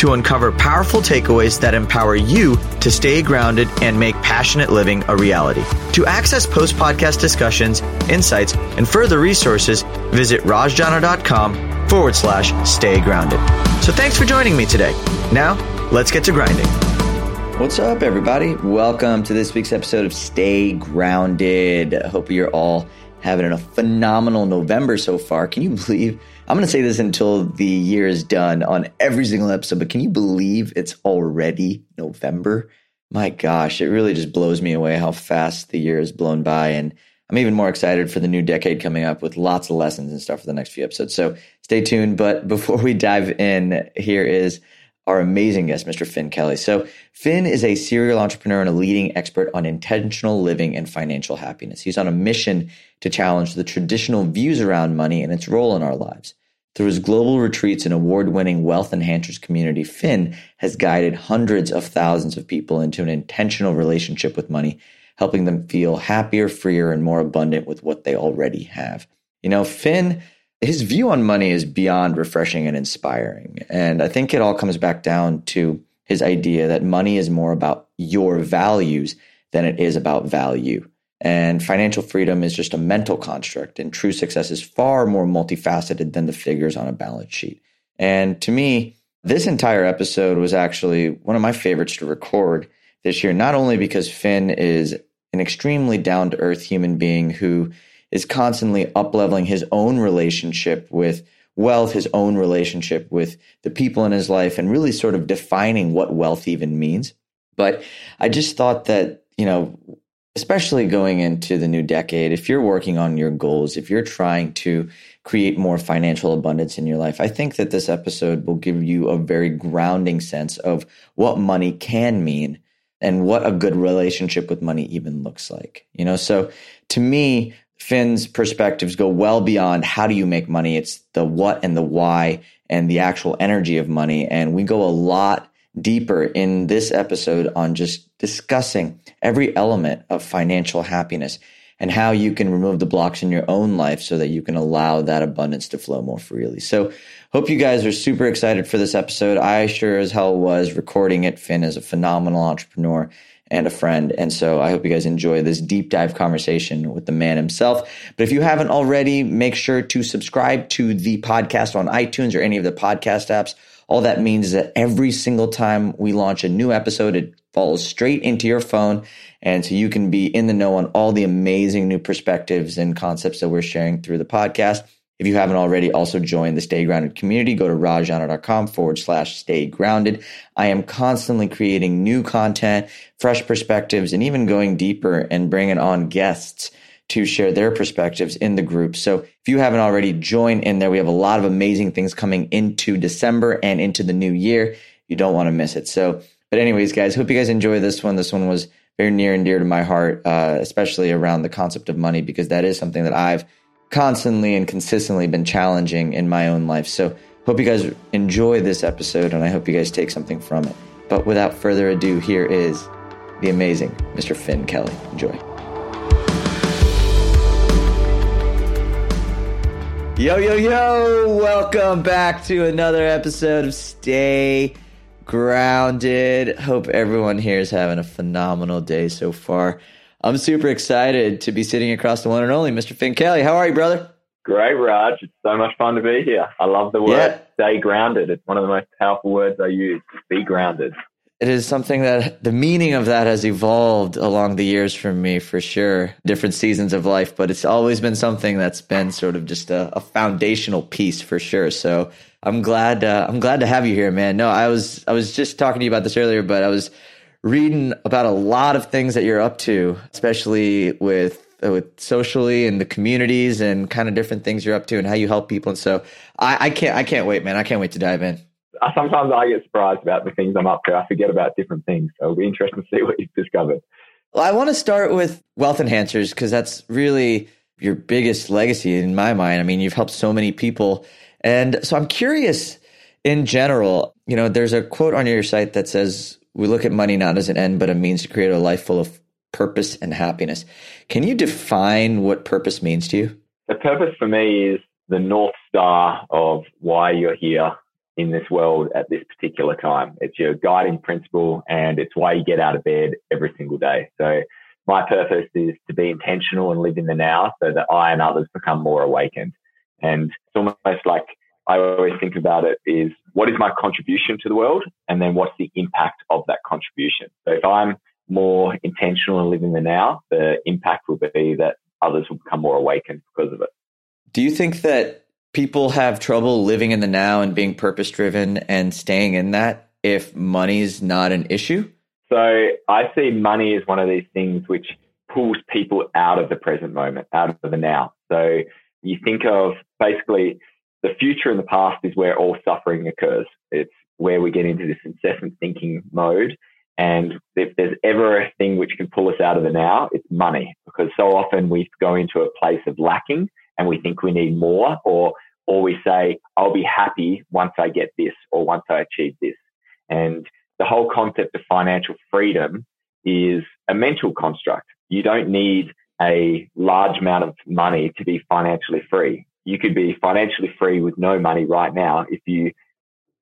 to uncover powerful takeaways that empower you to stay grounded and make passionate living a reality. To access post podcast discussions, insights, and further resources, visit rajjana.com forward slash stay grounded. So thanks for joining me today. Now, let's get to grinding. What's up, everybody? Welcome to this week's episode of Stay Grounded. I hope you're all having a phenomenal November so far. Can you believe? I'm going to say this until the year is done on every single episode, but can you believe it's already November? My gosh, it really just blows me away how fast the year has blown by. And I'm even more excited for the new decade coming up with lots of lessons and stuff for the next few episodes. So stay tuned. But before we dive in, here is our amazing guest, Mr. Finn Kelly. So, Finn is a serial entrepreneur and a leading expert on intentional living and financial happiness. He's on a mission to challenge the traditional views around money and its role in our lives. Through his global retreats and award winning wealth enhancers community, Finn has guided hundreds of thousands of people into an intentional relationship with money helping them feel happier, freer, and more abundant with what they already have. You know, Finn, his view on money is beyond refreshing and inspiring. And I think it all comes back down to his idea that money is more about your values than it is about value. And financial freedom is just a mental construct, and true success is far more multifaceted than the figures on a balance sheet. And to me, this entire episode was actually one of my favorites to record this year, not only because Finn is an extremely down to earth human being who is constantly upleveling his own relationship with wealth, his own relationship with the people in his life, and really sort of defining what wealth even means. But I just thought that, you know, especially going into the new decade, if you're working on your goals, if you're trying to create more financial abundance in your life, I think that this episode will give you a very grounding sense of what money can mean and what a good relationship with money even looks like. You know, so to me, Finn's perspectives go well beyond how do you make money? It's the what and the why and the actual energy of money. And we go a lot deeper in this episode on just discussing every element of financial happiness and how you can remove the blocks in your own life so that you can allow that abundance to flow more freely. So, hope you guys are super excited for this episode. I sure as hell was recording it. Finn is a phenomenal entrepreneur and a friend. And so I hope you guys enjoy this deep dive conversation with the man himself. But if you haven't already, make sure to subscribe to the podcast on iTunes or any of the podcast apps. All that means is that every single time we launch a new episode, it falls straight into your phone. And so you can be in the know on all the amazing new perspectives and concepts that we're sharing through the podcast. If you haven't already, also join the Stay Grounded community. Go to rajjana.com forward slash stay grounded. I am constantly creating new content, fresh perspectives, and even going deeper and bringing on guests to share their perspectives in the group. So if you haven't already, join in there. We have a lot of amazing things coming into December and into the new year. You don't want to miss it. So, but anyways, guys, hope you guys enjoy this one. This one was very near and dear to my heart, uh, especially around the concept of money, because that is something that I've constantly and consistently been challenging in my own life. So, hope you guys enjoy this episode and I hope you guys take something from it. But without further ado, here is the amazing Mr. Finn Kelly. Enjoy. Yo, yo, yo! Welcome back to another episode of Stay grounded. Hope everyone here is having a phenomenal day so far. I'm super excited to be sitting across the one and only Mr. Finn Kelly. How are you, brother? Great, Raj. It's so much fun to be here. I love the word yeah. stay grounded. It's one of the most powerful words I use. Be grounded. It is something that the meaning of that has evolved along the years for me, for sure. Different seasons of life, but it's always been something that's been sort of just a, a foundational piece for sure. So I'm glad uh, I'm glad to have you here, man. No, I was I was just talking to you about this earlier, but I was reading about a lot of things that you're up to, especially with uh, with socially and the communities and kind of different things you're up to and how you help people. And so I, I can't I can't wait, man. I can't wait to dive in. Sometimes I get surprised about the things I'm up to. I forget about different things. So it'll be interesting to see what you've discovered. Well, I want to start with wealth enhancers because that's really your biggest legacy in my mind. I mean, you've helped so many people. And so I'm curious in general, you know, there's a quote on your site that says, we look at money not as an end, but a means to create a life full of purpose and happiness. Can you define what purpose means to you? The purpose for me is the North Star of why you're here in this world at this particular time. It's your guiding principle and it's why you get out of bed every single day. So my purpose is to be intentional and live in the now so that I and others become more awakened. And it's almost like I always think about it is what is my contribution to the world? And then what's the impact of that contribution? So if I'm more intentional and live in the now, the impact will be that others will become more awakened because of it. Do you think that people have trouble living in the now and being purpose driven and staying in that if money's not an issue? So I see money as one of these things which pulls people out of the present moment, out of the now. So you think of basically the future and the past is where all suffering occurs. It's where we get into this incessant thinking mode. And if there's ever a thing which can pull us out of the now, it's money, because so often we go into a place of lacking and we think we need more, or or we say, I'll be happy once I get this or once I achieve this. And the whole concept of financial freedom is a mental construct. You don't need a large amount of money to be financially free. You could be financially free with no money right now if you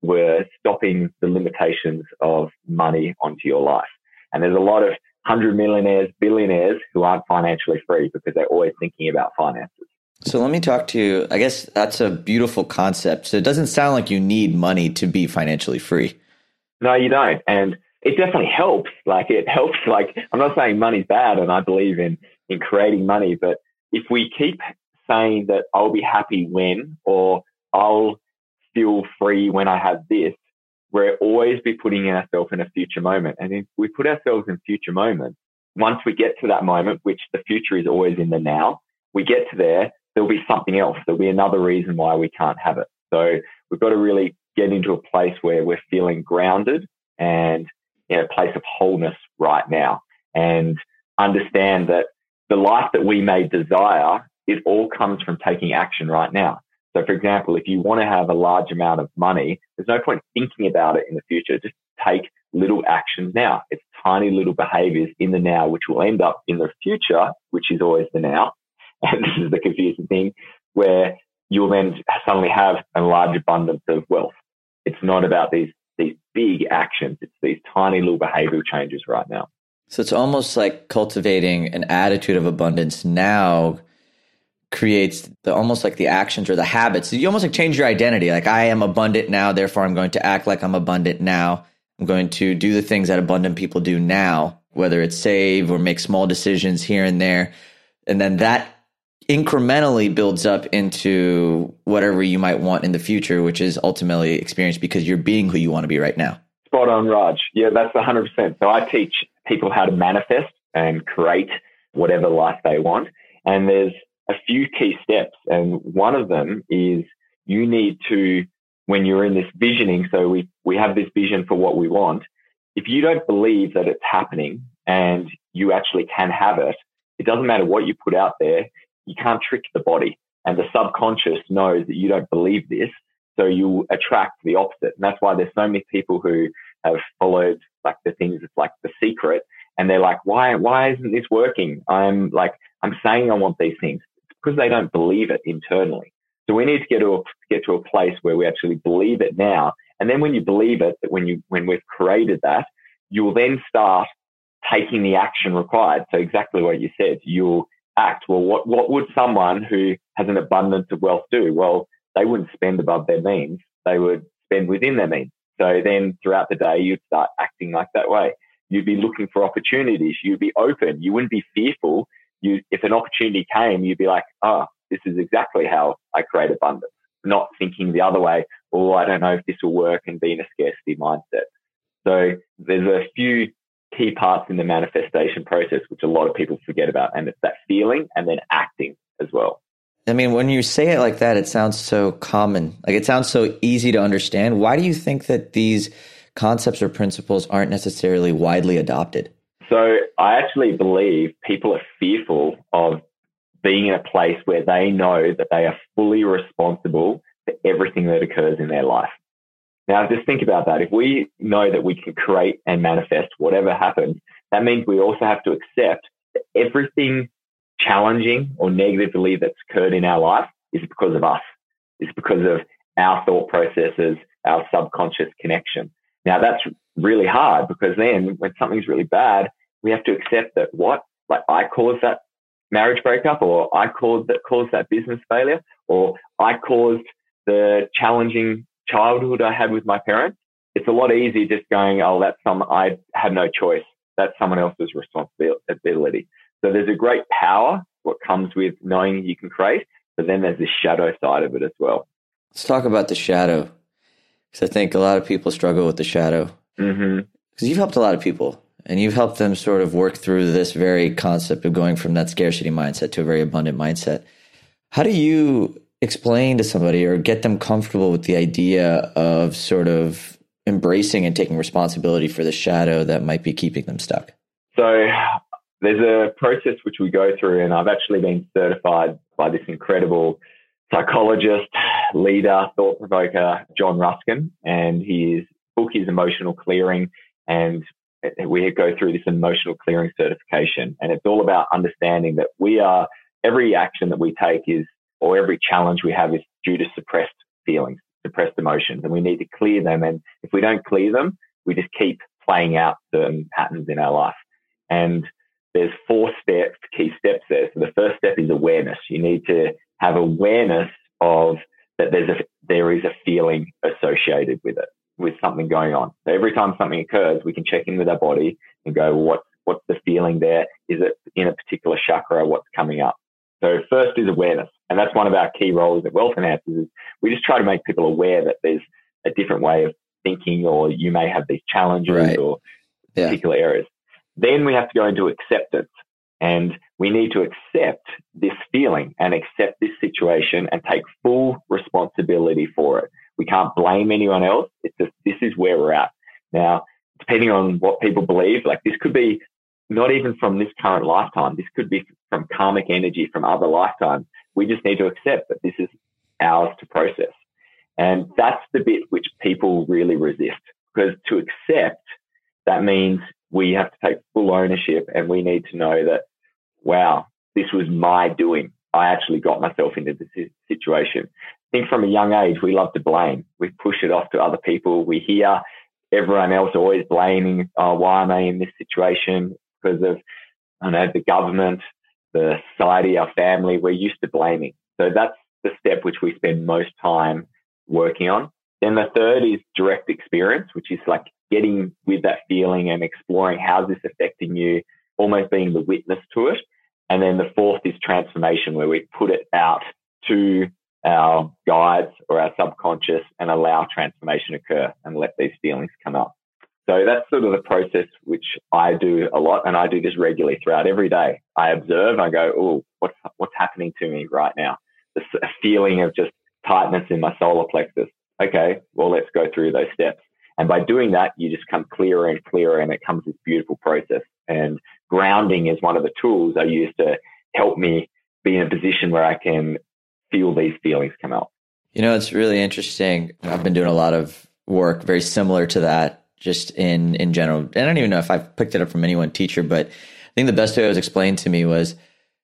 were stopping the limitations of money onto your life. And there's a lot of hundred millionaires, billionaires who aren't financially free because they're always thinking about finances. So let me talk to you. I guess that's a beautiful concept. So it doesn't sound like you need money to be financially free. No, you don't. And it definitely helps. Like it helps. Like I'm not saying money's bad and I believe in, in creating money, but if we keep saying that I'll be happy when, or I'll feel free when I have this, we're always be putting ourselves in a future moment. And if we put ourselves in future moments, once we get to that moment, which the future is always in the now, we get to there, there'll be something else. There'll be another reason why we can't have it. So we've got to really get into a place where we're feeling grounded and in a place of wholeness right now and understand that the life that we may desire, it all comes from taking action right now. So for example, if you want to have a large amount of money, there's no point thinking about it in the future. Just take little actions now. It's tiny little behaviors in the now, which will end up in the future, which is always the now. And this is the confusing thing where you'll then suddenly have a large abundance of wealth. It's not about these, these big actions. It's these tiny little behavioral changes right now. So it's almost like cultivating an attitude of abundance now creates the almost like the actions or the habits. You almost like change your identity. Like I am abundant now, therefore I'm going to act like I'm abundant now. I'm going to do the things that abundant people do now, whether it's save or make small decisions here and there. And then that incrementally builds up into whatever you might want in the future, which is ultimately experience because you're being who you want to be right now. Spot on, Raj. Yeah, that's 100%. So I teach people how to manifest and create whatever life they want. And there's a few key steps. And one of them is you need to, when you're in this visioning, so we, we have this vision for what we want. If you don't believe that it's happening and you actually can have it, it doesn't matter what you put out there you can't trick the body. And the subconscious knows that you don't believe this. So you attract the opposite. And that's why there's so many people who have followed like the things it's like the secret. And they're like, why, why isn't this working? I'm like, I'm saying I want these things it's because they don't believe it internally. So we need to get to a, get to a place where we actually believe it now. And then when you believe it, that when you, when we've created that, you will then start taking the action required. So exactly what you said, you'll act. Well, what, what would someone who has an abundance of wealth do? Well, they wouldn't spend above their means. They would spend within their means. So then throughout the day, you'd start acting like that way. You'd be looking for opportunities. You'd be open. You wouldn't be fearful. You, if an opportunity came, you'd be like, oh, this is exactly how I create abundance. Not thinking the other way, oh, I don't know if this will work and be in a scarcity mindset. So there's a few key parts in the manifestation process, which a lot of people forget about. And it's that feeling and then acting as well. I mean, when you say it like that, it sounds so common. Like it sounds so easy to understand. Why do you think that these concepts or principles aren't necessarily widely adopted? So I actually believe people are fearful of being in a place where they know that they are fully responsible for everything that occurs in their life. Now, just think about that. If we know that we can create and manifest whatever happens, that means we also have to accept that everything challenging or negatively that's occurred in our life is because of us. It's because of our thought processes, our subconscious connection. Now that's really hard because then when something's really bad, we have to accept that what, like I caused that marriage breakup or I caused that, caused that business failure or I caused the challenging childhood I had with my parents. It's a lot easier just going, oh, that's some, I have no choice. That's someone else's responsibility. So there's a great power, what comes with knowing you can create, but then there's the shadow side of it as well. Let's talk about the shadow. Because I think a lot of people struggle with the shadow. Because mm-hmm. you've helped a lot of people and you've helped them sort of work through this very concept of going from that scarcity mindset to a very abundant mindset. How do you explain to somebody or get them comfortable with the idea of sort of embracing and taking responsibility for the shadow that might be keeping them stuck? So there's a process which we go through, and I've actually been certified by this incredible psychologist, leader, thought provoker, John Ruskan, and his book is Emotional Clearing. And we go through this emotional clearing certification. And it's all about understanding that we are, every action that we take is, or every challenge we have is due to suppressed feelings, suppressed emotions, and we need to clear them. And if we don't clear them, we just keep playing out certain patterns in our life. And there's four steps, key steps there. So the first step is awareness. You need to have awareness of that there's a, there is a feeling associated with it, with something going on. So every time something occurs, we can check in with our body and go, well, what, what's the feeling there? Is it in a particular chakra? What's coming up? So first is awareness. And that's one of our key roles at Wealth Enhancers is we just try to make people aware that there's a different way of thinking or you may have these challenges right. or yeah. particular areas. Then we have to go into acceptance. And we need to accept this feeling and accept this situation and take full responsibility for it. We can't blame anyone else. It's just, this is where we're at. Now, depending on what people believe, like this could be not even from this current lifetime. This could be from karmic energy from other lifetimes. We just need to accept that this is ours to process. And that's the bit which people really resist because to accept, that means we have to take full ownership and we need to know that, wow, this was my doing. I actually got myself into this situation. I think from a young age, we love to blame. We push it off to other people. We hear everyone else always blaming, oh, why am I in this situation? Because of, I know, the government, the society, our family. We're used to blaming. So that's the step which we spend most time working on. Then the third is direct experience, which is like getting with that feeling and exploring how's this affecting you, almost being the witness to it. And then the fourth is transformation, where we put it out to our guides or our subconscious and allow transformation occur and let these feelings come up. So that's sort of the process which I do a lot, and I do this regularly throughout every day. I observe, and I go, "Oh, what's what's happening to me right now?" This feeling of just tightness in my solar plexus. Okay, well, let's go through those steps. And by doing that, you just come clearer and clearer and it comes this beautiful process. And grounding is one of the tools I use to help me be in a position where I can feel these feelings come out. You know, it's really interesting. I've been doing a lot of work very similar to that just in in general. I don't even know if I've picked it up from any one teacher, but I think the best way it was explained to me was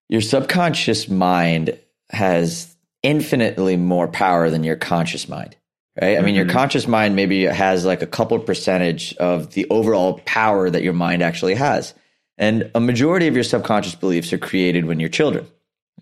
your subconscious mind has infinitely more power than your conscious mind right? I mean, your mm-hmm. conscious mind maybe has like a couple percentage of the overall power that your mind actually has. And a majority of your subconscious beliefs are created when you're children,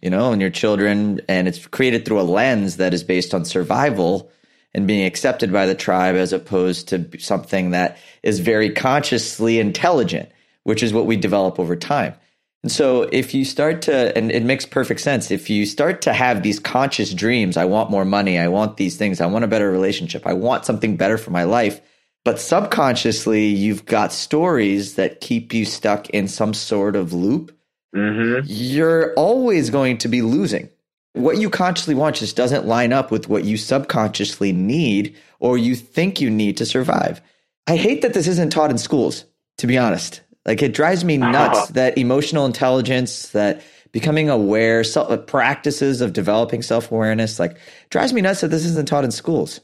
you know, when you're children, and it's created through a lens that is based on survival and being accepted by the tribe as opposed to something that is very consciously intelligent, which is what we develop over time. And so if you start to, and it makes perfect sense, if you start to have these conscious dreams, I want more money, I want these things, I want a better relationship, I want something better for my life. But subconsciously, you've got stories that keep you stuck in some sort of loop. Mm-hmm. You're always going to be losing. What you consciously want just doesn't line up with what you subconsciously need or you think you need to survive. I hate that this isn't taught in schools, to be honest. Like it drives me nuts that emotional intelligence, that becoming aware, self, uh, practices of developing self awareness, like drives me nuts that this isn't taught in schools.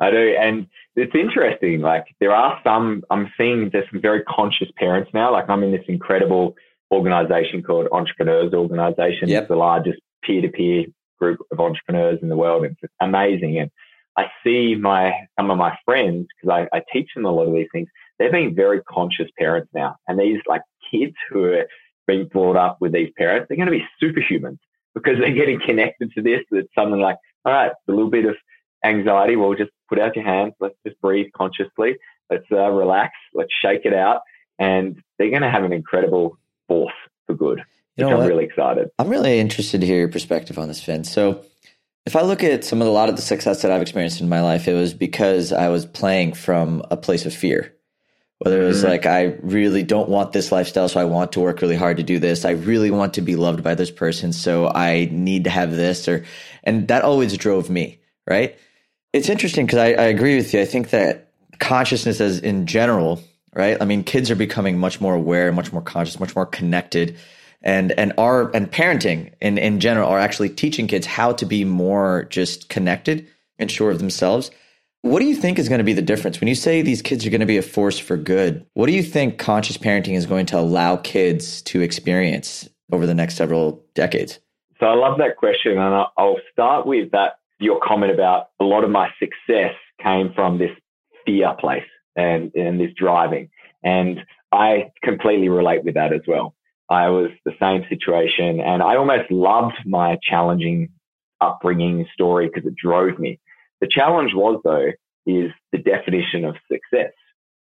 I do, and it's interesting. Like there are some, I'm seeing there's some very conscious parents now. Like I'm in this incredible organization called Entrepreneurs Organization. Yep. It's the largest peer-to-peer group of entrepreneurs in the world. It's amazing, and I see my some of my friends because I, I teach them a lot of these things. They're being very conscious parents now, and these like kids who are being brought up with these parents, they're going to be superhumans because they're getting connected to this. It's something like, all right, a little bit of anxiety. Well, just put out your hands. Let's just breathe consciously. Let's uh, relax. Let's shake it out. And they're going to have an incredible force for good. You know I'm what? really excited. I'm really interested to hear your perspective on this, Finn. So, if I look at some of the, a lot of the success that I've experienced in my life, it was because I was playing from a place of fear. Whether it was mm-hmm. like, I really don't want this lifestyle, so I want to work really hard to do this. I really want to be loved by this person, so I need to have this, or, and that always drove me, right? It's interesting because I, I agree with you. I think that consciousness as in general, right? I mean, kids are becoming much more aware, much more conscious, much more connected. And and our and parenting in, in general are actually teaching kids how to be more just connected and sure of themselves. What do you think is going to be the difference when you say these kids are going to be a force for good? What do you think conscious parenting is going to allow kids to experience over the next several decades? So I love that question, and I'll start with that your comment about a lot of my success came from this fear place and and this driving, and I completely relate with that as well. I was the same situation, and I almost loved my challenging upbringing story because it drove me. The challenge was, though, is the definition of success.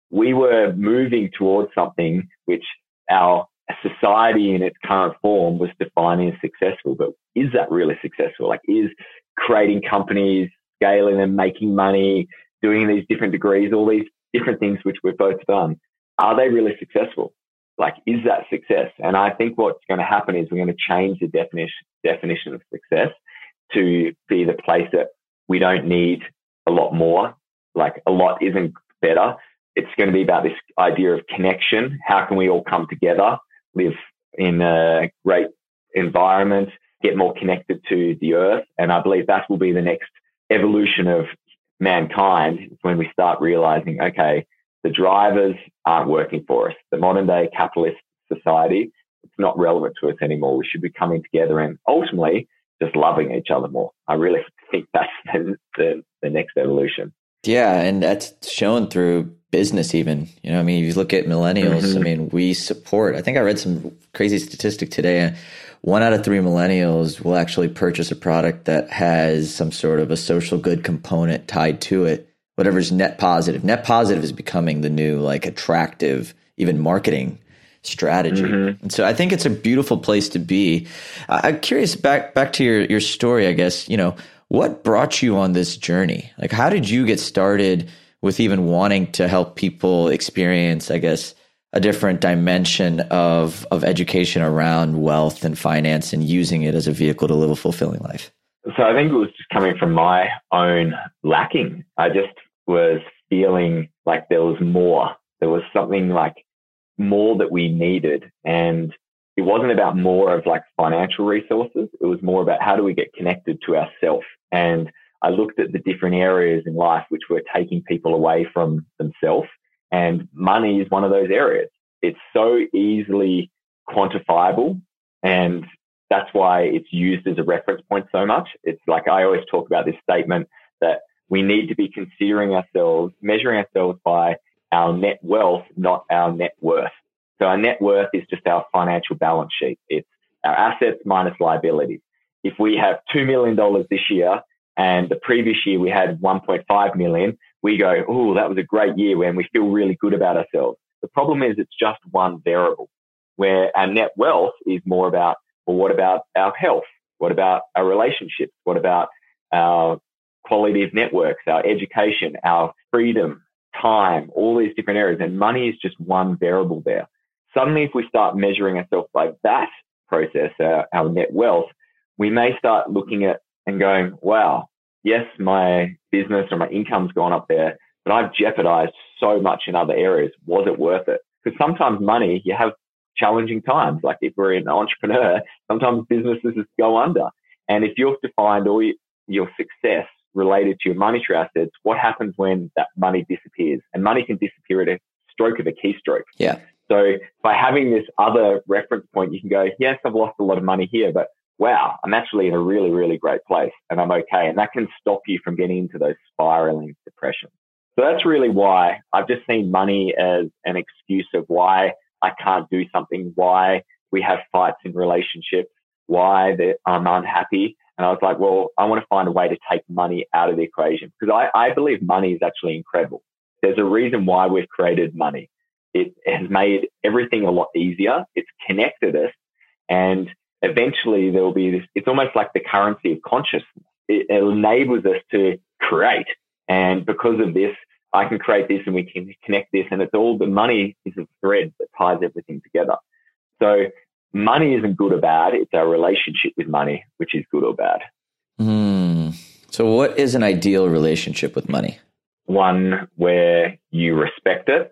We were moving towards something which our society in its current form was defining as successful. But is that really successful? Like, is creating companies, scaling them, making money, doing these different degrees, all these different things which we've both done, are they really successful? Like, is that success? And I think what's going to happen is we're going to change the definition definition of success to be the place that we don't need a lot more. Like a lot isn't better. It's going to be about this idea of connection. How can we all come together, live in a great environment, get more connected to the earth? And I believe that will be the next evolution of mankind when we start realizing, okay, the drivers aren't working for us. The modern day capitalist society, it's not relevant to us anymore. We should be coming together and ultimately just loving each other more. I really think that's the, the, the next evolution. Yeah, and that's shown through business even. You know, I mean, if you look at millennials, mm-hmm. I mean, we support. I think I read some crazy statistic today. One out of three millennials will actually purchase a product that has some sort of a social good component tied to it. Whatever's net positive. Net positive is becoming the new like attractive, even marketing strategy. Mm-hmm. And so I think it's a beautiful place to be. I'm curious back back to your your story, I guess, you know, what brought you on this journey? Like how did you get started with even wanting to help people experience, I guess, a different dimension of of education around wealth and finance and using it as a vehicle to live a fulfilling life? So I think it was just coming from my own lacking. I just was feeling like there was more. There was something like more that we needed. And it wasn't about more of like financial resources. It was more about how do we get connected to ourselves. And I looked at the different areas in life which were taking people away from themselves. And money is one of those areas. It's so easily quantifiable. And that's why it's used as a reference point so much. It's like I always talk about this statement that we need to be considering ourselves, measuring ourselves by our net wealth, not our net worth. So our net worth is just our financial balance sheet. It's our assets minus liabilities. If we have $2 million this year and the previous year we had 1.5 million, we go, oh, that was a great year when we feel really good about ourselves. The problem is it's just one variable where our net wealth is more about, well, what about our health? What about our relationships? What about our quality of networks, our education, our freedom, time, all these different areas. And money is just one variable there. Suddenly, if we start measuring ourselves by that process, our, our net wealth, we may start looking at and going, wow, yes, my business or my income's gone up there, but I've jeopardized so much in other areas. Was it worth it? Because sometimes money, you have challenging times. Like if we're an entrepreneur, sometimes businesses just go under. And if you have to find all your success related to your monetary assets, what happens when that money disappears? And money can disappear at a stroke of a keystroke. Yeah. So by having this other reference point, you can go, yes, I've lost a lot of money here, but wow, I'm actually in a really, really great place and I'm okay. And that can stop you from getting into those spiraling depressions. So that's really why I've just seen money as an excuse of why I can't do something, why we have fights in relationships, why I'm unhappy. And I was like, well, I want to find a way to take money out of the equation because I, I believe money is actually incredible. There's a reason why we've created money. It has made everything a lot easier. It's connected us and eventually there will be this, it's almost like the currency of consciousness. It, it enables us to create. And because of this, I can create this and we can connect this. And it's all the money is a thread that ties everything together. So money isn't good or bad. It's our relationship with money, which is good or bad. Mm. So what is an ideal relationship with money? One where you respect it.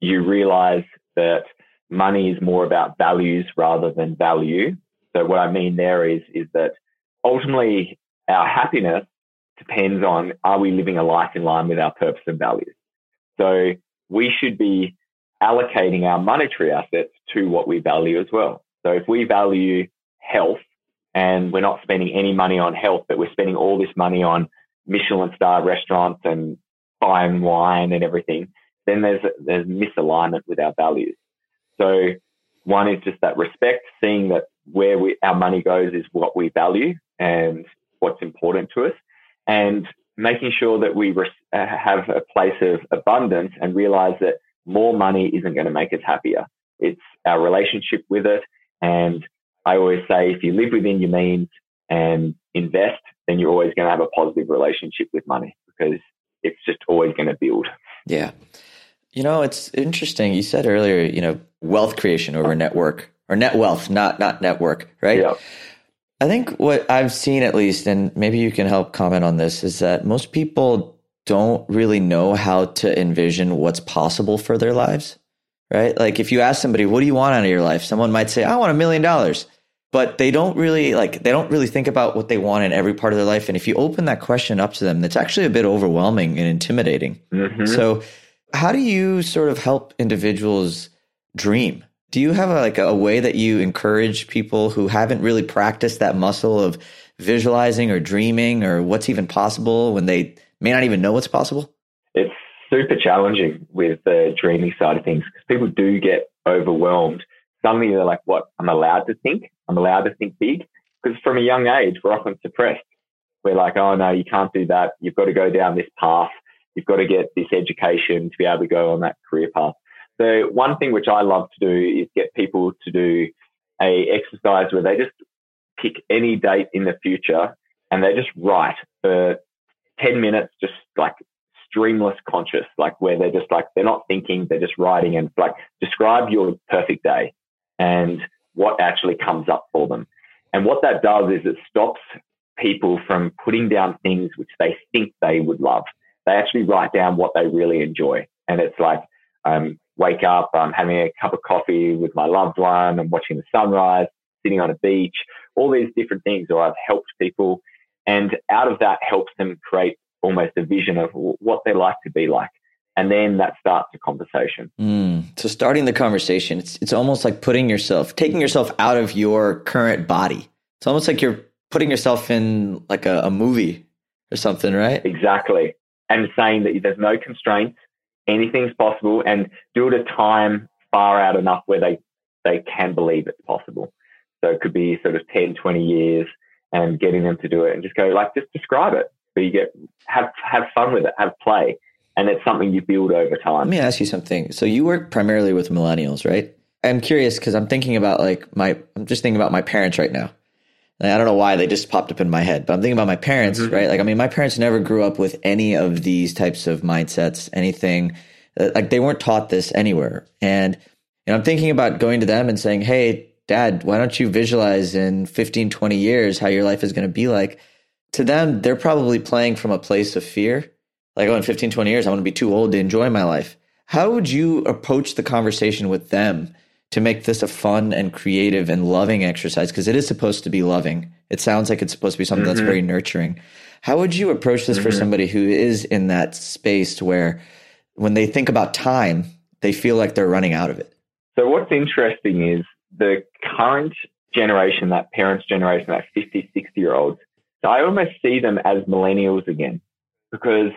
You realize that money is more about values rather than value. So what I mean there is, is that ultimately our happiness depends on are we living a life in line with our purpose and values? So we should be allocating our monetary assets to what we value as well. So if we value health and we're not spending any money on health, but we're spending all this money on Michelin star restaurants and fine wine and everything, then there's, there's misalignment with our values. So one is just that respect, seeing that where we, our money goes is what we value and what's important to us and making sure that we res- uh, have a place of abundance and realize that more money isn't going to make us happier. It's our relationship with it. And I always say, if you live within your means and invest, then you're always going to have a positive relationship with money because it's just always going to build. Yeah. You know, it's interesting. You said earlier, you know, wealth creation over network or net wealth, not not network, right? Yeah. I think what I've seen at least, and maybe you can help comment on this, is that most people don't really know how to envision what's possible for their lives, right? Like if you ask somebody, what do you want out of your life? Someone might say, I want a million dollars, but they don't really like, they don't really think about what they want in every part of their life. And if you open that question up to them, it's actually a bit overwhelming and intimidating. Mm-hmm. So how do you sort of help individuals dream? Do you have a, like a way that you encourage people who haven't really practiced that muscle of visualizing or dreaming or what's even possible when they may not even know what's possible? It's super challenging with the dreaming side of things because people do get overwhelmed. Suddenly they're like, what? I'm allowed to think? I'm allowed to think big? Because from a young age, we're often suppressed. We're like, oh no, you can't do that. You've got to go down this path. You've got to get this education to be able to go on that career path. So one thing which I love to do is get people to do a exercise where they just pick any date in the future and they just write for 10 minutes, just like streamless conscious, like where they're just like, they're not thinking, they're just writing and like describe your perfect day and what actually comes up for them. And what that does is it stops people from putting down things which they think they would love. They actually write down what they really enjoy. And it's like, um, wake up, I'm having a cup of coffee with my loved one, I'm watching the sunrise, sitting on a beach, all these different things, or I've helped people. And out of that helps them create almost a vision of what they like to be like. And then that starts a conversation. Mm. So starting the conversation, it's, it's almost like putting yourself, taking yourself out of your current body. It's almost like you're putting yourself in like a, a movie or something, right? Exactly. And saying that there's no constraints anything's possible and do it a time far out enough where they, they can believe it's possible. So it could be sort of 10, 20 years and getting them to do it and just go like, just describe it. So you get, have, have fun with it, have play. And it's something you build over time. Let me ask you something. So you work primarily with millennials, right? I'm curious because I'm thinking about like my, I'm just thinking about my parents right now. I don't know why they just popped up in my head, but I'm thinking about my parents, mm-hmm. right? Like, I mean, my parents never grew up with any of these types of mindsets, anything uh, like they weren't taught this anywhere. And, and I'm thinking about going to them and saying, Hey, dad, why don't you visualize in 15, 20 years how your life is going to be like? To them, they're probably playing from a place of fear. Like, oh, in 15, 20 years, I'm going to be too old to enjoy my life. How would you approach the conversation with them to make this a fun and creative and loving exercise? Because it is supposed to be loving. It sounds like it's supposed to be something mm-hmm. that's very nurturing. How would you approach this mm-hmm. for somebody who is in that space where when they think about time, they feel like they're running out of it? So, what's interesting is the current generation, that parents' generation, that 50, 60 year olds, I almost see them as millennials again because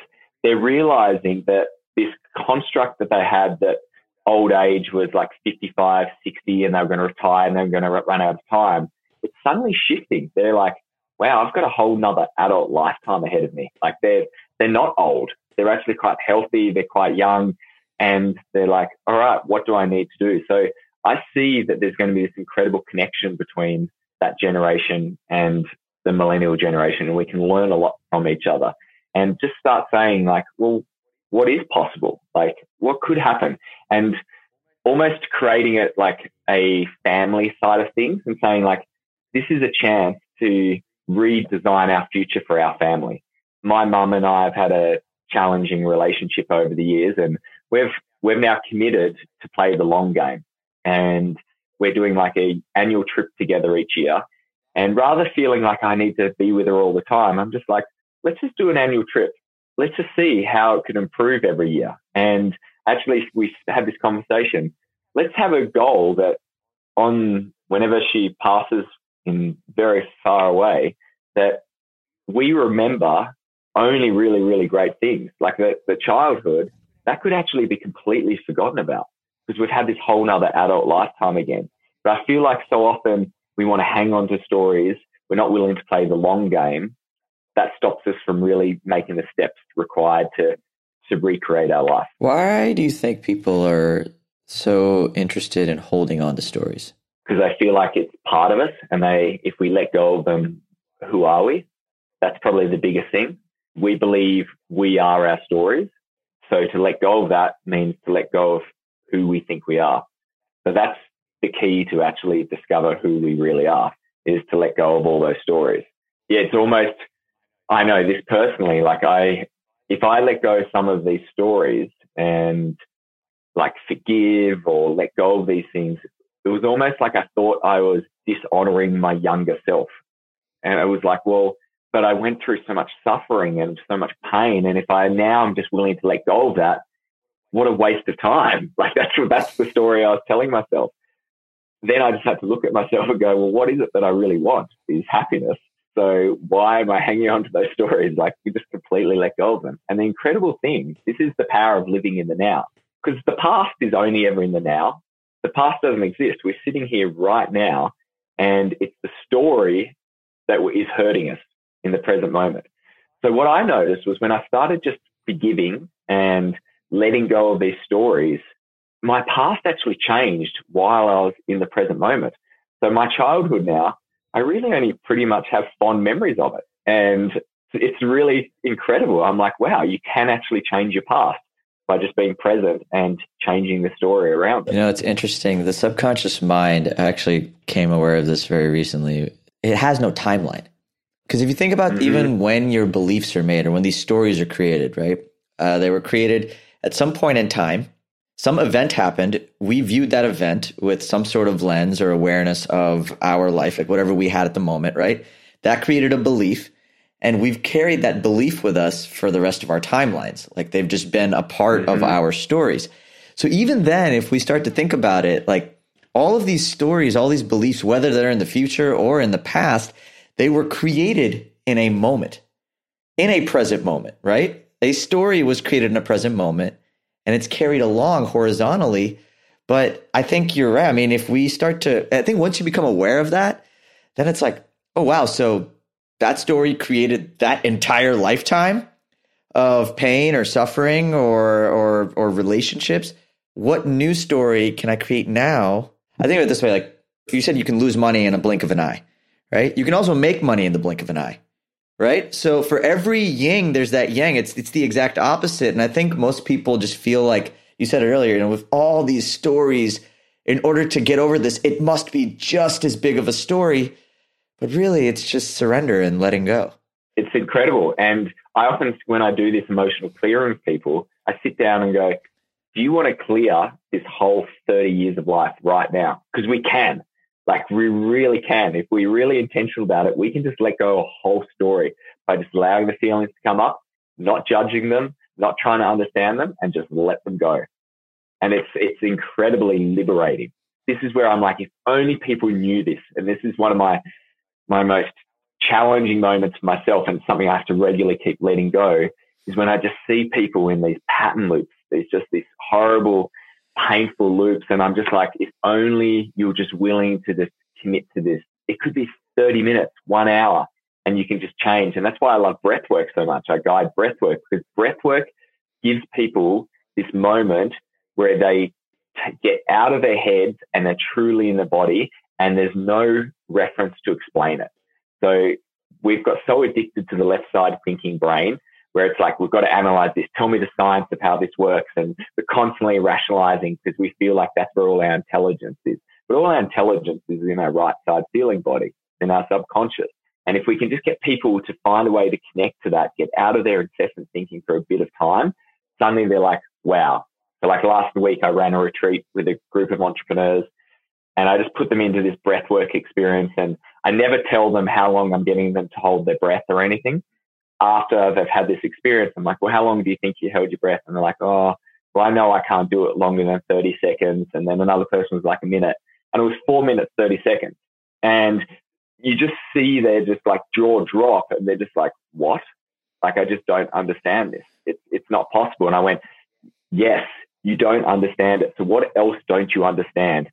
they're realizing that this construct that they had that old age was like 55, 60 and they were going to retire and they were going to run out of time. It's suddenly shifting. They're like, wow, I've got a whole nother adult lifetime ahead of me. Like they're, they're not old. They're actually quite healthy. They're quite young and they're like, all right, what do I need to do? So I see that there's going to be this incredible connection between that generation and the millennial generation and we can learn a lot from each other and just start saying like, well, what is possible? Like what could happen? And almost creating it like a family side of things and saying like, this is a chance to redesign our future for our family. My mum and I have had a challenging relationship over the years and we've, we've now committed to play the long game and we're doing like a annual trip together each year. And rather feeling like I need to be with her all the time, I'm just like, let's just do an annual trip. Let's just see how it could improve every year. And actually, we have this conversation. Let's have a goal that on whenever she passes in very far away, that we remember only really, really great things like the, the childhood that could actually be completely forgotten about because we've had this whole nother adult lifetime again. But I feel like so often we want to hang on to stories. We're not willing to play the long game that stops us from really making the steps required to to recreate our life. Why do you think people are so interested in holding on to stories? Because I feel like it's part of us, and they, if we let go of them, who are we? That's probably the biggest thing. We believe we are our stories. So to let go of that means to let go of who we think we are. So that's the key to actually discover who we really are is to let go of all those stories. Yeah, it's almost I know this personally. Like I, if I let go of some of these stories and like forgive or let go of these things, it was almost like I thought I was dishonoring my younger self. And it was like, well, but I went through so much suffering and so much pain. And if I now I'm just willing to let go of that, what a waste of time. Like that's, that's the story I was telling myself. Then I just had to look at myself and go, well, what is it that I really want? Is happiness. So why am I hanging on to those stories? Like we just completely let go of them. And the incredible thing, this is the power of living in the now because the past is only ever in the now. The past doesn't exist. We're sitting here right now and it's the story that is hurting us in the present moment. So what I noticed was when I started just forgiving and letting go of these stories, my past actually changed while I was in the present moment. So my childhood now I really only pretty much have fond memories of it. And it's really incredible. I'm like, wow, you can actually change your past by just being present and changing the story around it. You know, it's interesting. The subconscious mind actually came aware of this very recently. It has no timeline. Because if you think about mm-hmm. even when your beliefs are made or when these stories are created, right? Uh, they were created at some point in time some event happened. We viewed that event with some sort of lens or awareness of our life, like whatever we had at the moment, right? That created a belief. And we've carried that belief with us for the rest of our timelines. Like they've just been a part mm-hmm. of our stories. So even then, if we start to think about it, like all of these stories, all these beliefs, whether they're in the future or in the past, they were created in a moment, in a present moment, right? A story was created in a present moment and it's carried along horizontally. But I think you're right. I mean, if we start to, I think once you become aware of that, then it's like, oh, wow. So that story created that entire lifetime of pain or suffering or, or, or relationships. What new story can I create now? I think of it this way like, you said you can lose money in a blink of an eye, right? You can also make money in the blink of an eye right? So for every yin, there's that yang. It's it's the exact opposite. And I think most people just feel like you said it earlier, you know, with all these stories, in order to get over this, it must be just as big of a story. But really, it's just surrender and letting go. It's incredible. And I often, when I do this emotional clearing with people, I sit down and go, do you want to clear this whole 30 years of life right now? Because we can. Like we really can. If we're really intentional about it, we can just let go a whole story by just allowing the feelings to come up, not judging them, not trying to understand them, and just let them go. And it's it's incredibly liberating. This is where I'm like, if only people knew this, and this is one of my my most challenging moments for myself, and something I have to regularly keep letting go, is when I just see people in these pattern loops. There's just this horrible painful loops. And I'm just like, if only you're just willing to just commit to this, it could be 30 minutes, one hour, and you can just change. And that's why I love breath work so much. I guide breath work because breath work gives people this moment where they t- get out of their heads and they're truly in the body and there's no reference to explain it. So we've got so addicted to the left side thinking brain where it's like, we've got to analyze this. Tell me the science of how this works. And we're constantly rationalizing because we feel like that's where all our intelligence is. But all our intelligence is in our right side feeling body, in our subconscious. And if we can just get people to find a way to connect to that, get out of their incessant thinking for a bit of time, suddenly they're like, wow. So like last week, I ran a retreat with a group of entrepreneurs and I just put them into this breathwork experience. And I never tell them how long I'm getting them to hold their breath or anything after they've had this experience, I'm like, well, how long do you think you held your breath? And they're like, oh, well, I know I can't do it longer than 30 seconds. And then another person was like a minute and it was four minutes, 30 seconds. And you just see their just like jaw drop and they're just like, what? Like, I just don't understand this. It's, it's not possible. And I went, yes, you don't understand it. So what else don't you understand?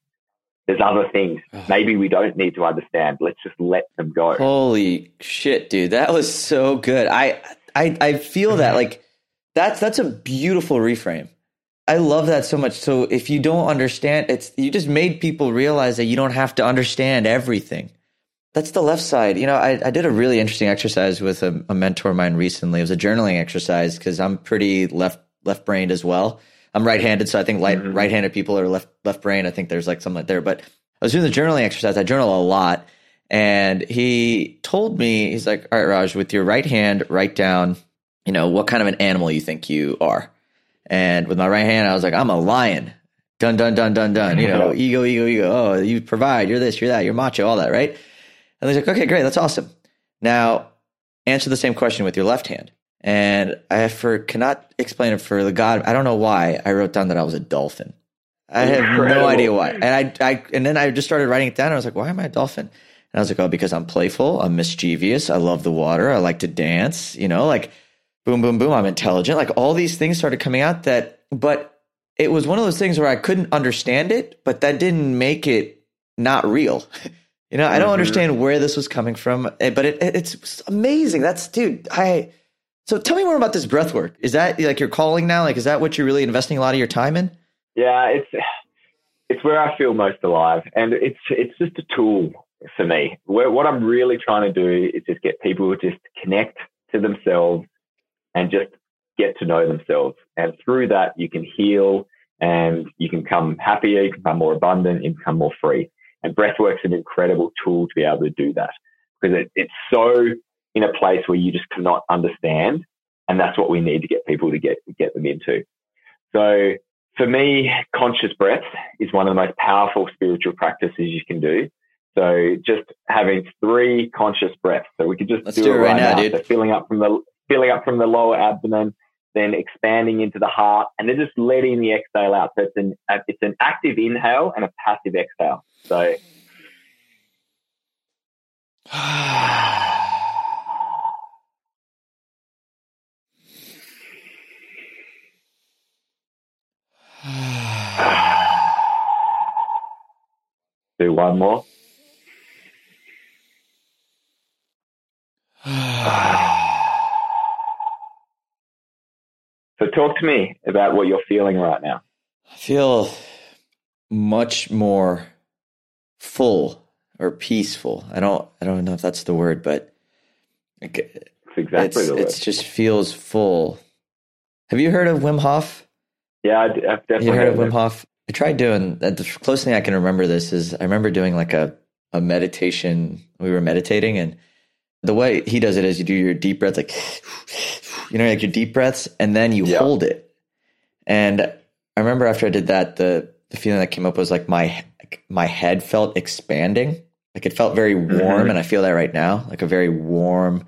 There's other things. Maybe we don't need to understand. Let's just let them go. Holy shit, dude. That was so good. I I I feel that like that's that's a beautiful reframe. I love that so much. So if you don't understand, it's you just made people realize that you don't have to understand everything. That's the left side. You know, I, I did a really interesting exercise with a, a mentor of mine recently. It was a journaling exercise because I'm pretty left left brained as well. I'm right-handed, so I think light, mm-hmm. right-handed people are left left brain. I think there's like something like there. But I was doing the journaling exercise. I journal a lot, and he told me he's like, "All right, Raj, with your right hand, write down, you know, what kind of an animal you think you are." And with my right hand, I was like, "I'm a lion." Dun dun dun dun dun. You know, ego, ego, ego. Oh, you provide. You're this. You're that. You're macho. All that, right? And he's like, "Okay, great. That's awesome." Now, answer the same question with your left hand. And I for cannot explain it for the God. I don't know why I wrote down that I was a dolphin. I have Incredible. no idea why. And I, I, and then I just started writing it down. I was like, why am I a dolphin? And I was like, oh, because I'm playful. I'm mischievous. I love the water. I like to dance. You know, like boom, boom, boom. I'm intelligent. Like all these things started coming out that, but it was one of those things where I couldn't understand it, but that didn't make it not real. you know, I don't mm-hmm. understand where this was coming from, eh, but it, it's amazing. That's dude. I so tell me more about this breath work. Is that like your calling now? Like, is that what you're really investing a lot of your time in? Yeah, it's it's where I feel most alive, and it's it's just a tool for me. Where, what I'm really trying to do is just get people to just connect to themselves and just get to know themselves, and through that you can heal and you can become happier, you can become more abundant, you become more free. And breathwork's an incredible tool to be able to do that because it, it's so in a place where you just cannot understand. And that's what we need to get people to get, get them into. So for me, conscious breath is one of the most powerful spiritual practices you can do. So just having three conscious breaths. So we could just do, do it right, now, now. dude. So filling up from the filling up from the lower abdomen, then expanding into the heart, and then just letting the exhale out. So it's an it's an active inhale and a passive exhale. So. Do one more. so talk to me about what you're feeling right now. I feel much more full or peaceful. I don't I don't know if that's the word, but it's exactly it's, it just feels full. Have you heard of Wim Hof? Yeah, I've definitely you heard, heard of Wim Hof. I tried doing the closest thing I can remember this is I remember doing like a, a meditation. We were meditating and the way he does it is you do your deep breaths, like, you know, like your deep breaths and then you yeah. hold it. And I remember after I did that, the the feeling that came up was like my my head felt expanding. Like it felt very warm, mm-hmm. and I feel that right now, like a very warm,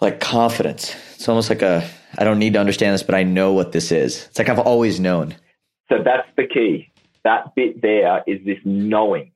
like confidence. It's almost like a I don't need to understand this, but I know what this is. It's like I've always known. So that's the key. That bit there is this knowing.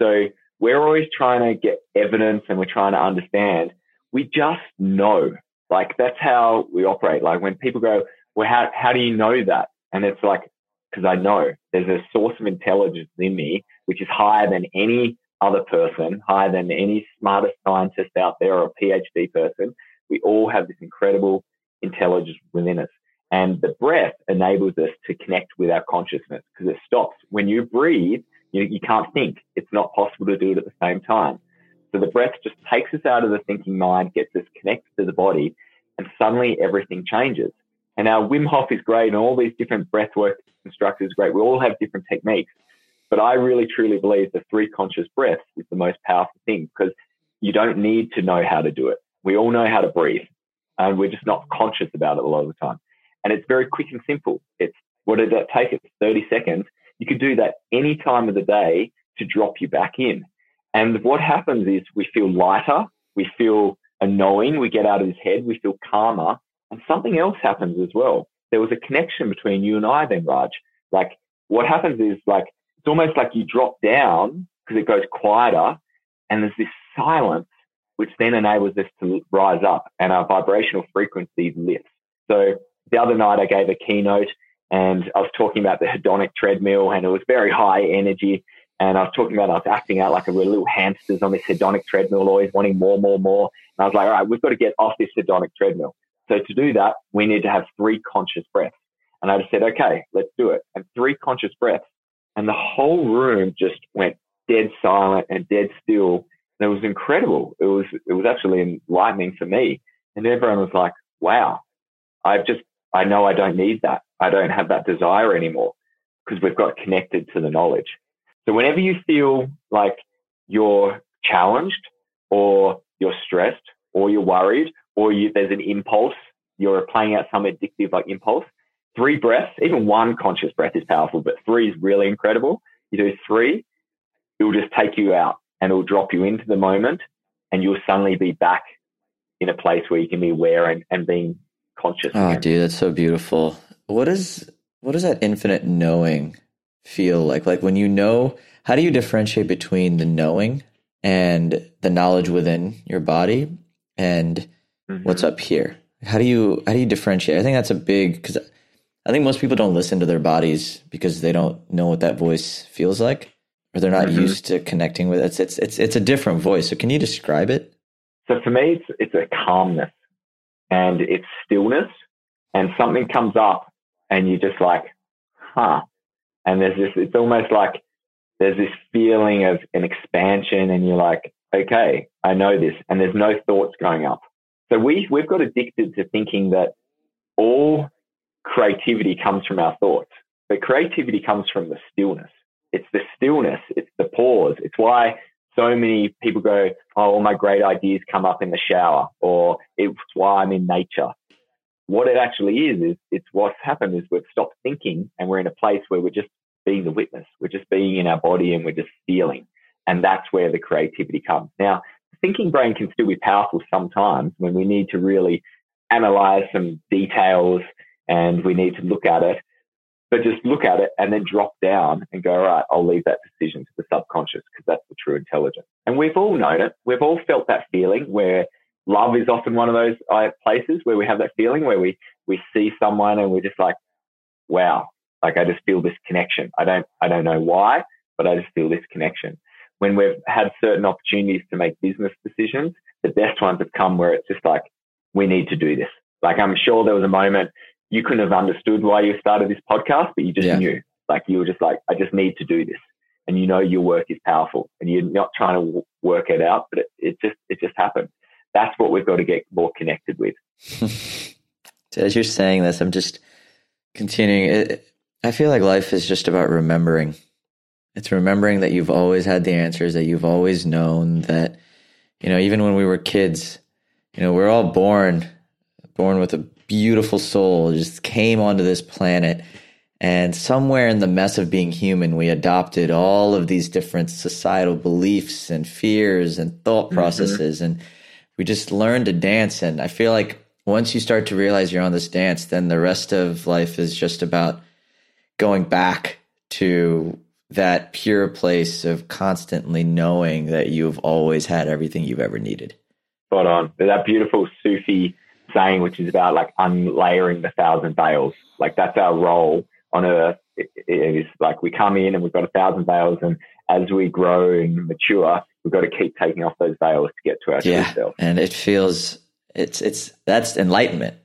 So we're always trying to get evidence and we're trying to understand. We just know. Like that's how we operate. Like when people go, well, how, how do you know that? And it's like, because I know there's a source of intelligence in me, which is higher than any other person, higher than any smartest scientist out there or PhD person. We all have this incredible intelligence within us. And the breath enables us to connect with our consciousness because it stops. When you breathe, you, you can't think. It's not possible to do it at the same time. So the breath just takes us out of the thinking mind, gets us connected to the body, and suddenly everything changes. And our Wim Hof is great, and all these different breathwork instructors are great. We all have different techniques. But I really truly believe the three conscious breaths is the most powerful thing because you don't need to know how to do it. We all know how to breathe, and we're just not conscious about it a lot of the time. And it's very quick and simple. It's what did that take? It's 30 seconds. You can do that any time of the day to drop you back in. And what happens is we feel lighter, we feel a knowing, we get out of this head, we feel calmer, and something else happens as well. There was a connection between you and I then, Raj. Like what happens is like it's almost like you drop down because it goes quieter and there's this silence which then enables us to rise up and our vibrational frequency lifts. So the other night I gave a keynote and I was talking about the hedonic treadmill and it was very high energy. And I was talking about I was acting out like a little hamsters on this hedonic treadmill, always wanting more, more, more. And I was like, all right, we've got to get off this hedonic treadmill. So to do that, we need to have three conscious breaths. And I just said, okay, let's do it. And three conscious breaths. And the whole room just went dead silent and dead still. And it was incredible. It was, it was actually enlightening for me. And everyone was like, wow, I've just I know I don't need that. I don't have that desire anymore because we've got connected to the knowledge. So whenever you feel like you're challenged or you're stressed or you're worried or you, there's an impulse, you're playing out some addictive like impulse, three breaths, even one conscious breath is powerful, but three is really incredible. You do three, it will just take you out and it will drop you into the moment and you'll suddenly be back in a place where you can be aware and, and being conscious. Oh, again. dude, that's so beautiful. What is what does that infinite knowing feel like? Like when you know, how do you differentiate between the knowing and the knowledge within your body and mm-hmm. what's up here? How do you how do you differentiate? I think that's a big because I think most people don't listen to their bodies because they don't know what that voice feels like or they're not mm-hmm. used to connecting with it. It's, it's it's it's a different voice. So can you describe it? So for me, it's it's a calmness and it's stillness and something comes up and you're just like, huh. And there's this, it's almost like there's this feeling of an expansion and you're like, okay, I know this. And there's no thoughts going up. So we, we've got addicted to thinking that all creativity comes from our thoughts, but creativity comes from the stillness. It's the stillness. It's the pause. It's why so many people go, oh, all my great ideas come up in the shower, or it's why I'm in nature. What it actually is, is it's what's happened is we've stopped thinking and we're in a place where we're just being the witness. We're just being in our body and we're just feeling. And that's where the creativity comes. Now, thinking brain can still be powerful sometimes when we need to really analyze some details and we need to look at it but just look at it and then drop down and go, all right, I'll leave that decision to the subconscious because that's the true intelligence. And we've all known it. We've all felt that feeling where love is often one of those uh, places where we have that feeling where we, we see someone and we're just like, wow, like I just feel this connection. I don't, I don't know why, but I just feel this connection. When we've had certain opportunities to make business decisions, the best ones have come where it's just like, we need to do this. Like I'm sure there was a moment you couldn't have understood why you started this podcast, but you just yeah. knew. Like you were just like, I just need to do this. And you know your work is powerful and you're not trying to w- work it out, but it, it just it just happened. That's what we've got to get more connected with. As you're saying this, I'm just continuing. It, I feel like life is just about remembering. It's remembering that you've always had the answers, that you've always known that, you know, even when we were kids, you know, we're all born, born with a beautiful soul just came onto this planet And somewhere in the mess of being human, we adopted all of these different societal beliefs and fears and thought mm-hmm. processes. Mm-hmm. And we just learned to dance. And I feel like once you start to realize you're on this dance, then the rest of life is just about going back to that pure place of constantly knowing that you've always had everything you've ever needed. Spot on. That beautiful Sufi saying, which is about like unlayering the thousand veils. Like that's our role on earth. It, it is like we come in and we've got a thousand veils, and as we grow and mature, we've got to keep taking off those veils to get to our yeah, true self. And it feels it's it's that's enlightenment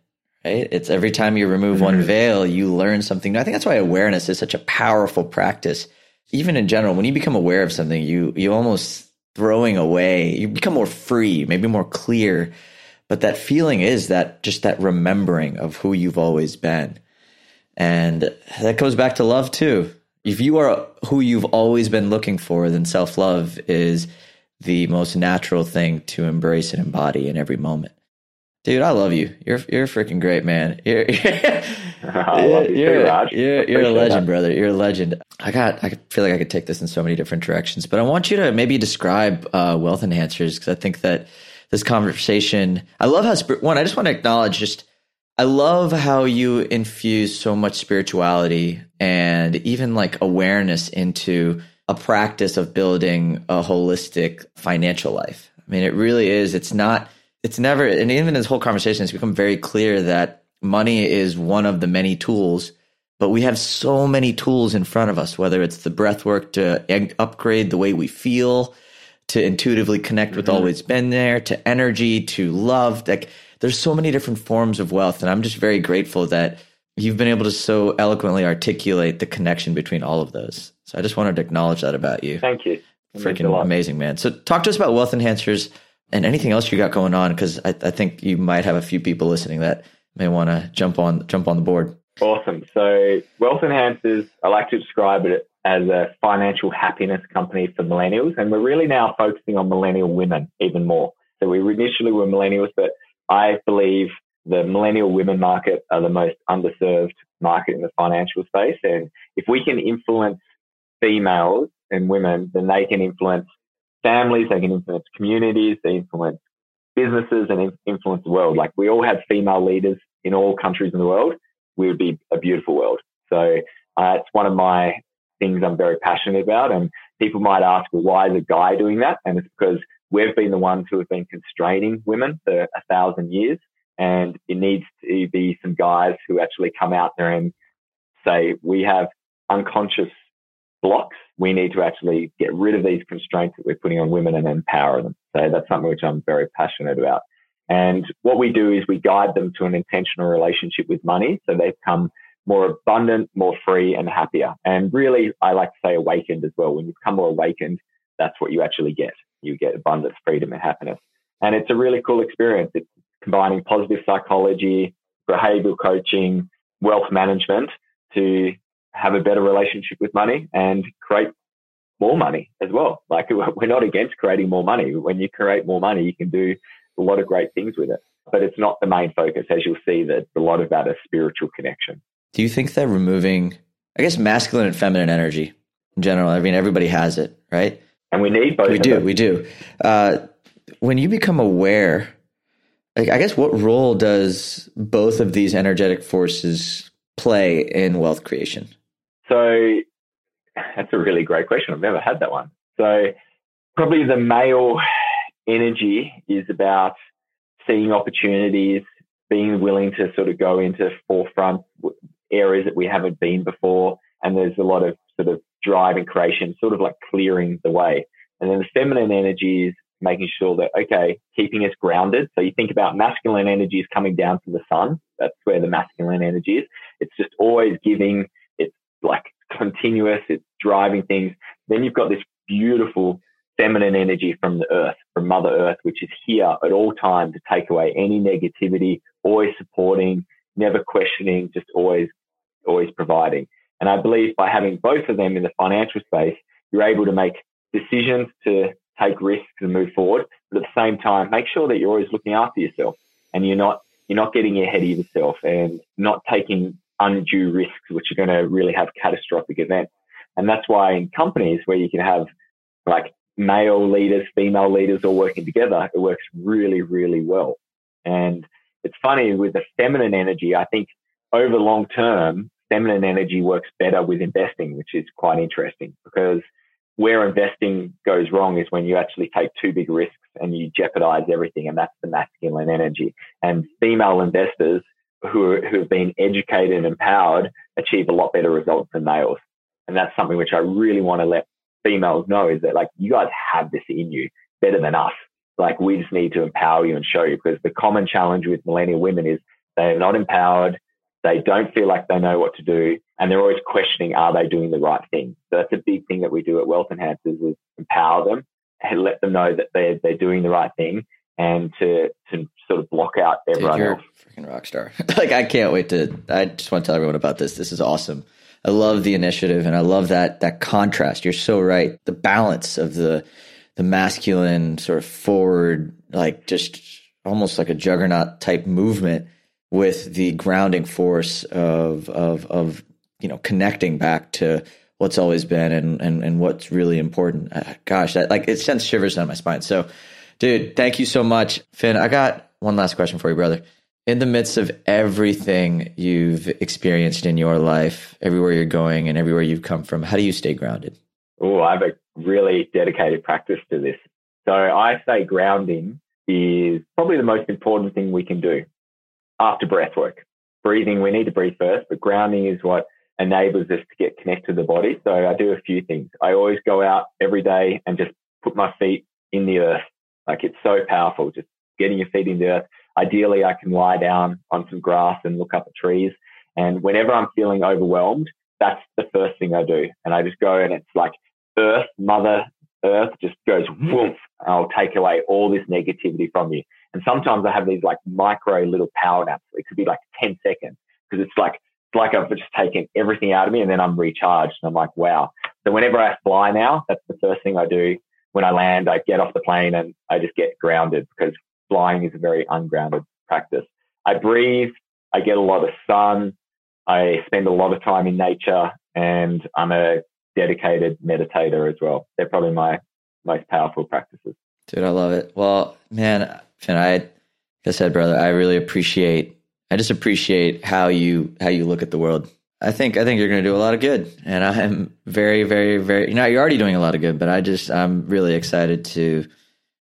right? It's every time you remove mm-hmm. one veil, you learn something new. I think that's why awareness is such a powerful practice. Even in general, when you become aware of something, you you almost throwing away, you become more free, maybe more clear. But that feeling is that just that remembering of who you've always been. And that goes back to love too. If you are who you've always been looking for, then self love is the most natural thing to embrace and embody in every moment. Dude, I love you. You're you're a freaking great, man. You're I love you you're, too, You're, you're a legend, that. brother. You're a legend. I got. I feel like I could take this in so many different directions, but I want you to maybe describe uh, wealth enhancers because I think that this conversation. I love how one. I just want to acknowledge just. I love how you infuse so much spirituality and even like awareness into a practice of building a holistic financial life. I mean, it really is. It's not it's never, and even in this whole conversation, it's become very clear that money is one of the many tools, but we have so many tools in front of us, whether it's the breath work to upgrade the way we feel, to intuitively connect mm-hmm. with always been there, to energy, to love. Like there's so many different forms of wealth. And I'm just very grateful that you've been able to so eloquently articulate the connection between all of those. So I just wanted to acknowledge that about you. Thank you. Freaking amazing, man. So talk to us about wealth enhancers and anything else you got going on because I, I, think you might have a few people listening that may want to jump on jump on the board awesome so wealth enhancers i like to describe it as a financial happiness company for millennials and we're really now focusing on millennial women even more so we initially were millennials but i believe the millennial women market are the most underserved market in the financial space and if we can influence females and women then they can influence families, they can influence communities, they influence businesses and influence the world. Like we all have female leaders in all countries in the world. We would be a beautiful world. So uh, it's one of my things I'm very passionate about. And people might ask, well, why is a guy doing that? And it's because we've been the ones who have been constraining women for a thousand years. And it needs to be some guys who actually come out there and say, we have unconscious blocks, we need to actually get rid of these constraints that we're putting on women and empower them. So that's something which I'm very passionate about. And what we do is we guide them to an intentional relationship with money so they become more abundant, more free and happier. And really, I like to say awakened as well. When you become more awakened, that's what you actually get. You get abundance, freedom and happiness. And it's a really cool experience. It's combining positive psychology, behavioral coaching, wealth management to have a better relationship with money and create more money as well. Like we're not against creating more money. When you create more money, you can do a lot of great things with it. But it's not the main focus, as you'll see. That a lot of that is spiritual connection. Do you think that removing, I guess, masculine and feminine energy in general? I mean, everybody has it, right? And we need both. We do. We do. Uh, when you become aware, like, I guess, what role does both of these energetic forces play in wealth creation? So that's a really great question. I've never had that one. So probably the male energy is about seeing opportunities, being willing to sort of go into forefront areas that we haven't been before. And there's a lot of sort of drive and creation, sort of like clearing the way. And then the feminine energy is making sure that, okay, keeping us grounded. So you think about masculine energy is coming down from the sun. That's where the masculine energy is. It's just always giving It's like continuous, it's driving things. Then you've got this beautiful feminine energy from the earth, from Mother Earth, which is here at all times to take away any negativity, always supporting, never questioning, just always, always providing. And I believe by having both of them in the financial space, you're able to make decisions to take risks and move forward, but at the same time, make sure that you're always looking after yourself and you're not, you're not getting ahead of yourself and not taking undue risks, which are going to really have catastrophic events. And that's why in companies where you can have like male leaders, female leaders all working together, it works really, really well. And it's funny with the feminine energy, I think over long term, feminine energy works better with investing, which is quite interesting because where investing goes wrong is when you actually take too big risks and you jeopardize everything. And that's the masculine energy. And female investors who, are, who have been educated and empowered achieve a lot better results than males. And that's something which I really want to let females know is that like you guys have this in you better than us. Like we just need to empower you and show you because the common challenge with millennial women is they're not empowered. They don't feel like they know what to do and they're always questioning, are they doing the right thing? So that's a big thing that we do at Wealth Enhancers is empower them and let them know that they're, they're doing the right thing and to, to sort of block out everyone Dude, else. freaking rock star. like I can't wait to, I just want to tell everyone about this. This is awesome. I love the initiative and I love that, that contrast. You're so right. The balance of the, the masculine sort of forward, like just almost like a juggernaut type movement with the grounding force of, of, of, you know, connecting back to what's always been and, and, and what's really important. Uh, gosh, that like it sends shivers down my spine. So, dude, thank you so much. Finn, I got one last question for you, brother. In the midst of everything you've experienced in your life, everywhere you're going and everywhere you've come from, how do you stay grounded? Oh, I have a really dedicated practice to this. So I say grounding is probably the most important thing we can do after breath work. Breathing, we need to breathe first, but grounding is what enables us to get connected to the body. So I do a few things. I always go out every day and just put my feet in the earth. Like it's so powerful, just getting your feet in the earth. Ideally, I can lie down on some grass and look up at trees. And whenever I'm feeling overwhelmed, that's the first thing I do. And I just go and it's like earth, mother earth just goes mm-hmm. woof. I'll take away all this negativity from you. And sometimes I have these like micro little power naps. It could be like 10 seconds because it's like like I've just taken everything out of me and then I'm recharged. And I'm like, wow. So whenever I fly now, that's the first thing I do. When I land, I get off the plane and I just get grounded because flying is a very ungrounded practice. I breathe. I get a lot of sun. I spend a lot of time in nature and I'm a dedicated meditator as well. They're probably my most powerful practices. Dude, I love it. Well, man, Finn, I, like I said, brother, I really appreciate I just appreciate how you how you look at the world. I think I think you're going to do a lot of good, and I'm very very very. You know, you're already doing a lot of good, but I just I'm really excited to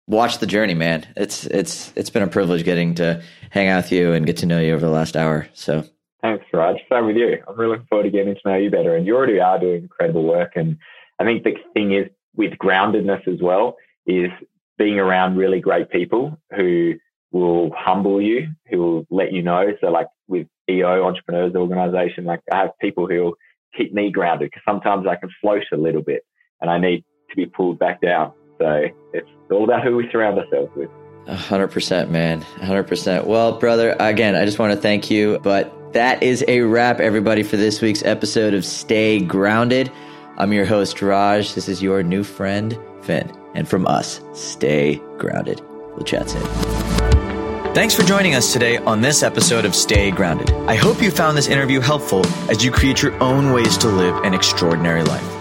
watch the journey, man. It's it's it's been a privilege getting to hang out with you and get to know you over the last hour. So thanks, Raj. Same with you. I'm really looking forward to getting to know you better, and you already are doing incredible work. And I think the thing is with groundedness as well is being around really great people who will humble you, who will let you know. So like with EO Entrepreneurs Organization, like I have people who keep me grounded because sometimes I can float a little bit and I need to be pulled back down. So it's all about who we surround ourselves with. A hundred percent, man. A hundred percent. Well, brother, again, I just want to thank you. But that is a wrap, everybody, for this week's episode of Stay Grounded. I'm your host, Raj. This is your new friend, Finn. And from us, stay grounded. We'll chat soon. Thanks for joining us today on this episode of Stay Grounded. I hope you found this interview helpful as you create your own ways to live an extraordinary life.